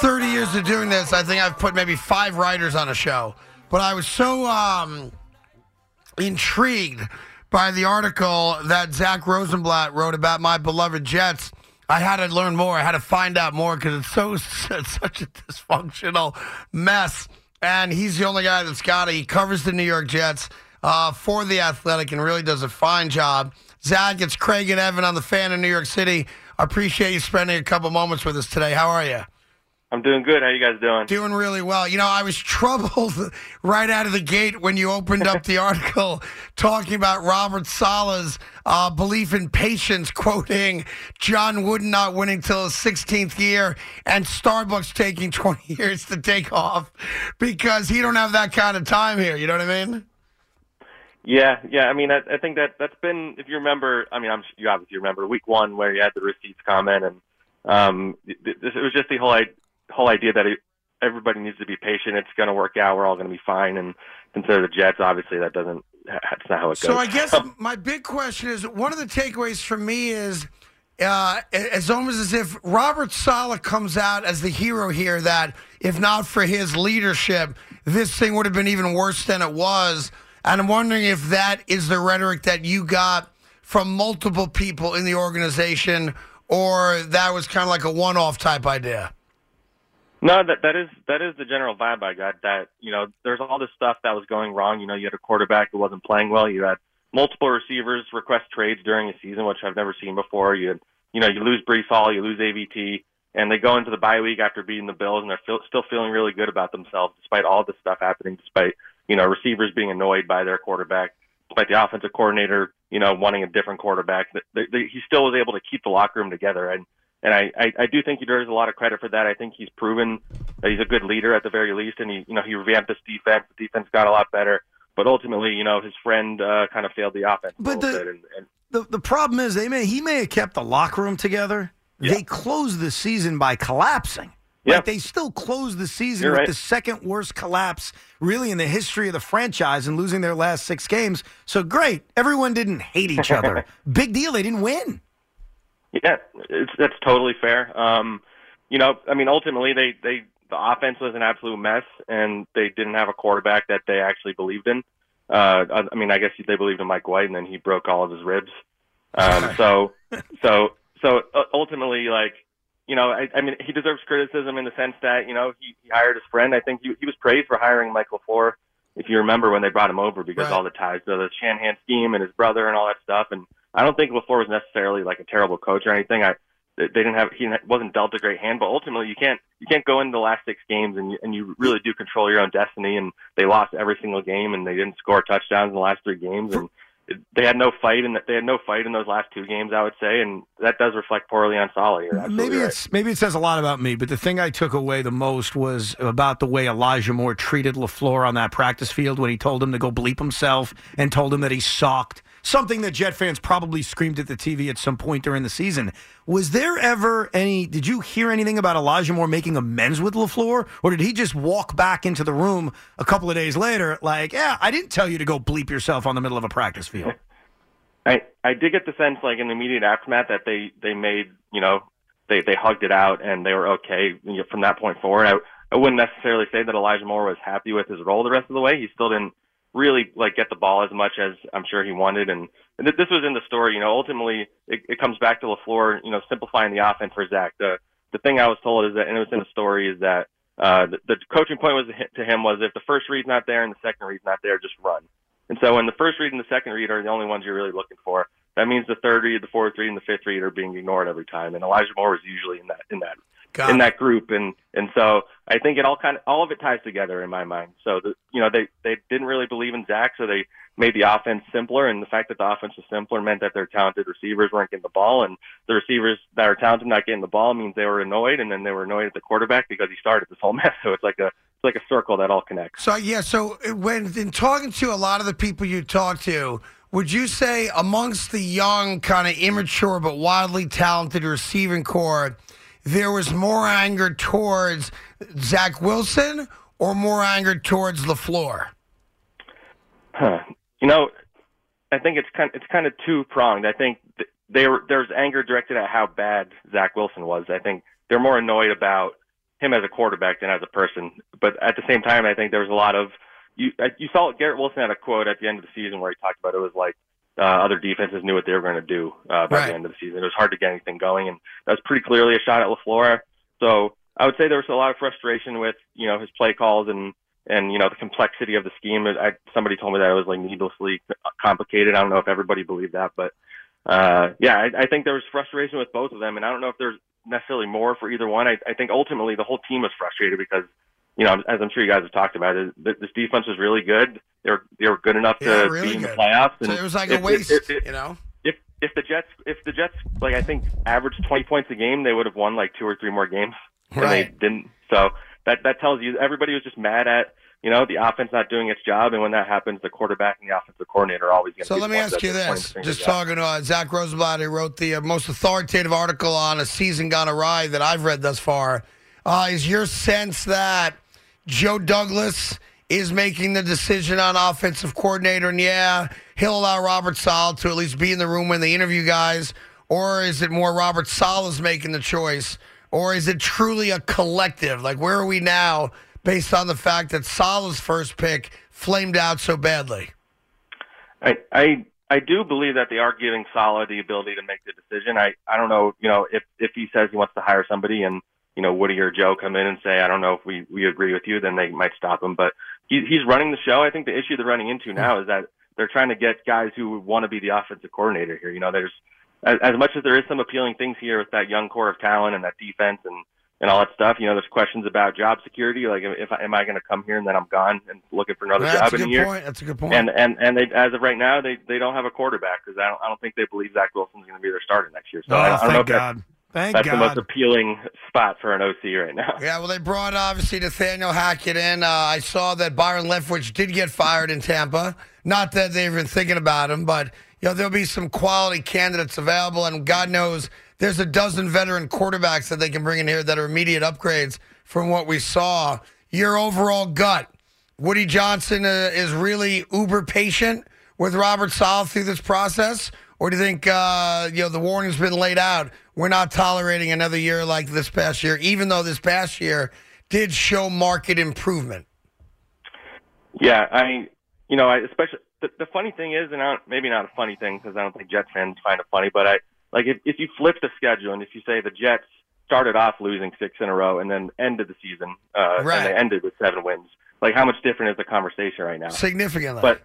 30 years of doing this, I think I've put maybe five writers on a show. But I was so um, intrigued by the article that Zach Rosenblatt wrote about my beloved Jets. I had to learn more. I had to find out more because it's so it's such a dysfunctional mess. And he's the only guy that's got it. He covers the New York Jets uh, for the Athletic and really does a fine job. Zach, it's Craig and Evan on the fan in New York City. I appreciate you spending a couple moments with us today. How are you? I'm doing good. How you guys doing? Doing really well. You know, I was troubled right out of the gate when you opened up the article talking about Robert Saleh's uh, belief in patience, quoting John Wooden not winning till his 16th year and Starbucks taking 20 years to take off because he don't have that kind of time here. You know what I mean? Yeah, yeah. I mean, I, I think that that's been, if you remember, I mean, I'm you obviously remember week one where you had the receipts comment, and um, it, it was just the whole whole idea that it, everybody needs to be patient. It's going to work out. We're all going to be fine. And consider the Jets, obviously, that doesn't. That's not how it goes. So I guess my big question is one of the takeaways for me is. Uh, it's almost as if Robert Saleh comes out as the hero here. That if not for his leadership, this thing would have been even worse than it was. And I'm wondering if that is the rhetoric that you got from multiple people in the organization, or that was kind of like a one-off type idea. No, that that is that is the general vibe I got. That you know, there's all this stuff that was going wrong. You know, you had a quarterback who wasn't playing well. You had multiple receivers request trades during a season, which I've never seen before. You had, you know, you lose Breece Hall, you lose AVT, and they go into the bye week after beating the Bills, and they're feel, still feeling really good about themselves despite all this stuff happening, despite you know receivers being annoyed by their quarterback, despite the offensive coordinator, you know, wanting a different quarterback. They, they, he still was able to keep the locker room together, and and I, I, I do think he deserves a lot of credit for that. I think he's proven that he's a good leader at the very least, and he you know he revamped this defense. The defense got a lot better, but ultimately, you know, his friend uh, kind of failed the offense. But the, and, and, the the problem is they may he may have kept the locker room together. Yeah. They closed the season by collapsing. Yeah. Like they still closed the season You're with right. the second worst collapse really in the history of the franchise and losing their last six games. So great. Everyone didn't hate each other. Big deal. They didn't win. Yeah, it's that's totally fair. Um, you know, I mean, ultimately, they they the offense was an absolute mess, and they didn't have a quarterback that they actually believed in. Uh, I I mean, I guess they believed in Mike White, and then he broke all of his ribs. Um, so, so, so uh, ultimately, like, you know, I, I mean, he deserves criticism in the sense that you know he, he hired his friend. I think he he was praised for hiring Michael LaFleur, if you remember when they brought him over because Right. all the ties to the Shanahan scheme and his brother and all that stuff. And I don't think LaFleur was necessarily like a terrible coach or anything. I they didn't have he wasn't dealt a great hand, but ultimately you can't you can't go into the last six games and you, and you really do control your own destiny. And they lost every single game and they didn't score touchdowns in the last three games and they had no fight and they had no fight in those last two games. I would say, and that does reflect poorly on Saleh. Maybe right. it's maybe it says a lot about me, but the thing I took away the most was about the way Elijah Moore treated Lafleur on that practice field when he told him to go bleep himself and told him that he sucked. Something that Jet fans probably screamed at the TV at some point during the season. Was there ever any? Did you hear anything about Elijah Moore making amends with Lafleur, or did he just walk back into the room a couple of days later, like, "Yeah, I didn't tell you to go bleep yourself on the middle of a practice field"? I I did get the sense like in the immediate aftermath that they they made you know they they hugged it out and they were okay from that point forward. I I wouldn't necessarily say that Elijah Moore was happy with his role the rest of the way. He still didn't really like get the ball as much as I'm sure he wanted. And, and this was in the story. You know, ultimately it, it comes back to Lafleur. You know, simplifying the offense for Zach. The the thing I was told is that, and it was in the story, is that uh, the, the coaching point was to him was if the first read's not there and the second read's not there, just run. And so when the first read and the second read are the only ones you're really looking for, that means the third read, the fourth read, and the fifth read are being ignored every time. And Elijah Moore was usually in that in that Got in it. that group, and and so I think it all kind of all of it ties together in my mind. So the, you know they they didn't really believe in Zach, so they made the offense simpler, and the fact that the offense was simpler meant that their talented receivers weren't getting the ball, and the receivers that are talented not getting the ball means they were annoyed, and then they were annoyed at the quarterback because he started this whole mess. So it's like a it's like a circle that all connects. So yeah, so when in talking to a lot of the people you talk to, would you say amongst the young, kind of immature but wildly talented receiving corps, there was more anger towards Zach Wilson or more anger towards Lafleur? Huh. You know, I think it's kind it's kind of two pronged. I think th- they there's anger directed at how bad Zach Wilson was. I think they're more annoyed about him as a quarterback than as a person. But at the same time, I think there was a lot of you. uh, You saw Garrett Wilson had a quote at the end of the season where he talked about it was like uh, other defenses knew what they were going to do uh, by Right. the end of the season. It was hard to get anything going, and that was pretty clearly a shot at Lafleur. So I would say there was a lot of frustration with you know his play calls and and you know the complexity of the scheme. I, somebody told me that it was like needlessly complicated. I don't know if everybody believed that, but uh, yeah, I, I think there was frustration with both of them, and I don't know if there's necessarily more for either one. I, I think ultimately the whole team was frustrated because you know as I'm sure you guys have talked about it, this defense was really good. They were they were good enough Yeah, to really be in the good. playoffs. So it was like if- a waste, If, if, you know. if if the Jets if the Jets like I think averaged 20 points a game, they would have won like two or three more games. And they didn't. So that that tells you everybody was just mad at you know the offense not doing its job, and when that happens, the quarterback and the offensive coordinator are always going to. So let me ask you this: Just talking to uh, Zach Rosenblatt, who wrote the uh, most authoritative article on a season gone awry that I've read thus far, uh, is your sense that Joe Douglas is making the decision on offensive coordinator, and yeah, he'll allow Robert Saleh to at least be in the room when they interview guys, or is it more Robert Saleh's making the choice, or is it truly a collective? Like, where are we now? Based on the fact that Saleh's first pick flamed out so badly. I, I I do believe that they are giving Saleh the ability to make the decision. I I don't know, you know, if if he says he wants to hire somebody and you know Woody or Joe come in and say I don't know if we we agree with you, then they might stop him. But he, he's running the show. I think the issue they're running into now is that they're trying to get guys who want to be the offensive coordinator here. You know, there's as, as much as there is some appealing things here with that young core of talent and that defense and and all that stuff. You know, there's questions about job security. Like, if I, am I going to come here and then I'm gone and looking for another That's job a in a good year? point. That's a good point. And and and they as of right now they they don't have a quarterback because I don't I don't think they believe Zach Wilson's going to be their starter next year. So oh, I, don't- I don't know thank if God. Thank that's, that's the most appealing spot for an OC right now. yeah, well, they brought obviously Nathaniel Hackett in. Uh, I saw that Byron Leftwich did get fired in Tampa. Not that they've been thinking about him, but you know there'll be some quality candidates available, and God knows there's a dozen veteran quarterbacks that they can bring in here that are immediate upgrades from what we saw. Your overall gut, Woody Johnson uh, is really uber patient with Robert Saleh through this process, or do you think uh, you know the warning's been laid out? We're not tolerating another year like this past year, even though this past year did show market improvement. Yeah, I you know I especially the, the funny thing is, and I don't, maybe not a funny thing because I don't think Jets fans find it funny, but I like if if you flip the schedule and if you say the Jets started off losing six in a row and then ended the season uh, Right. and they ended with seven wins, like how much different is the conversation right now? Significantly. But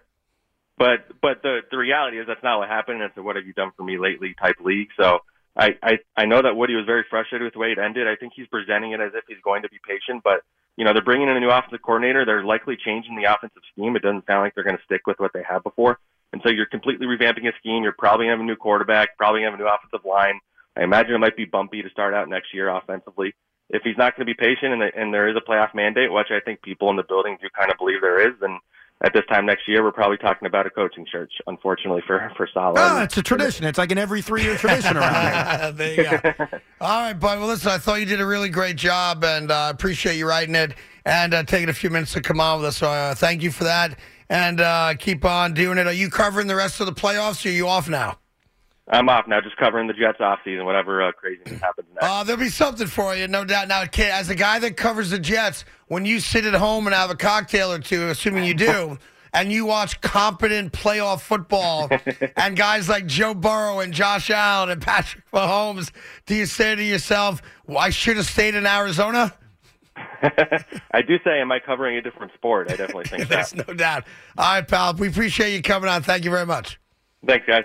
but but the the reality is that's not what happened. It's a what have you done for me lately type league. So I, I I know that Woody was very frustrated with the way it ended. I think he's presenting it as if he's going to be patient, but you know they're bringing in a new offensive coordinator. They're likely changing the offensive scheme. It doesn't sound like they're going to stick with what they had before. And so you're completely revamping a scheme. You're probably going to have a new quarterback, probably going to have a new offensive line. I imagine it might be bumpy to start out next year offensively. If he's not going to be patient and, and there is a playoff mandate, which I think people in the building do kind of believe there is, then at this time next year, we're probably talking about a coaching search, unfortunately, for, for Saleh. Oh, it's a tradition. It's like an every three year tradition around here. there you go. All right, bud. Well, listen, I thought you did a really great job, and I uh, appreciate you writing it and uh, taking a few minutes to come on with us. So uh, thank you for that, and uh, keep on doing it. Are you covering the rest of the playoffs, or are you off now? I'm off now, just covering the Jets off season, whatever uh, craziness happens next. Uh, there'll be something for you, no doubt. Now, kid, as a guy that covers the Jets, when you sit at home and have a cocktail or two, assuming you do, and you watch competent playoff football, and guys like Joe Burrow and Josh Allen and Patrick Mahomes, do you say to yourself, well, I should have stayed in Arizona? I do say, am I covering a different sport? I definitely think There's that. no doubt. All right, pal. We appreciate you coming on. Thank you very much. Thanks, guys.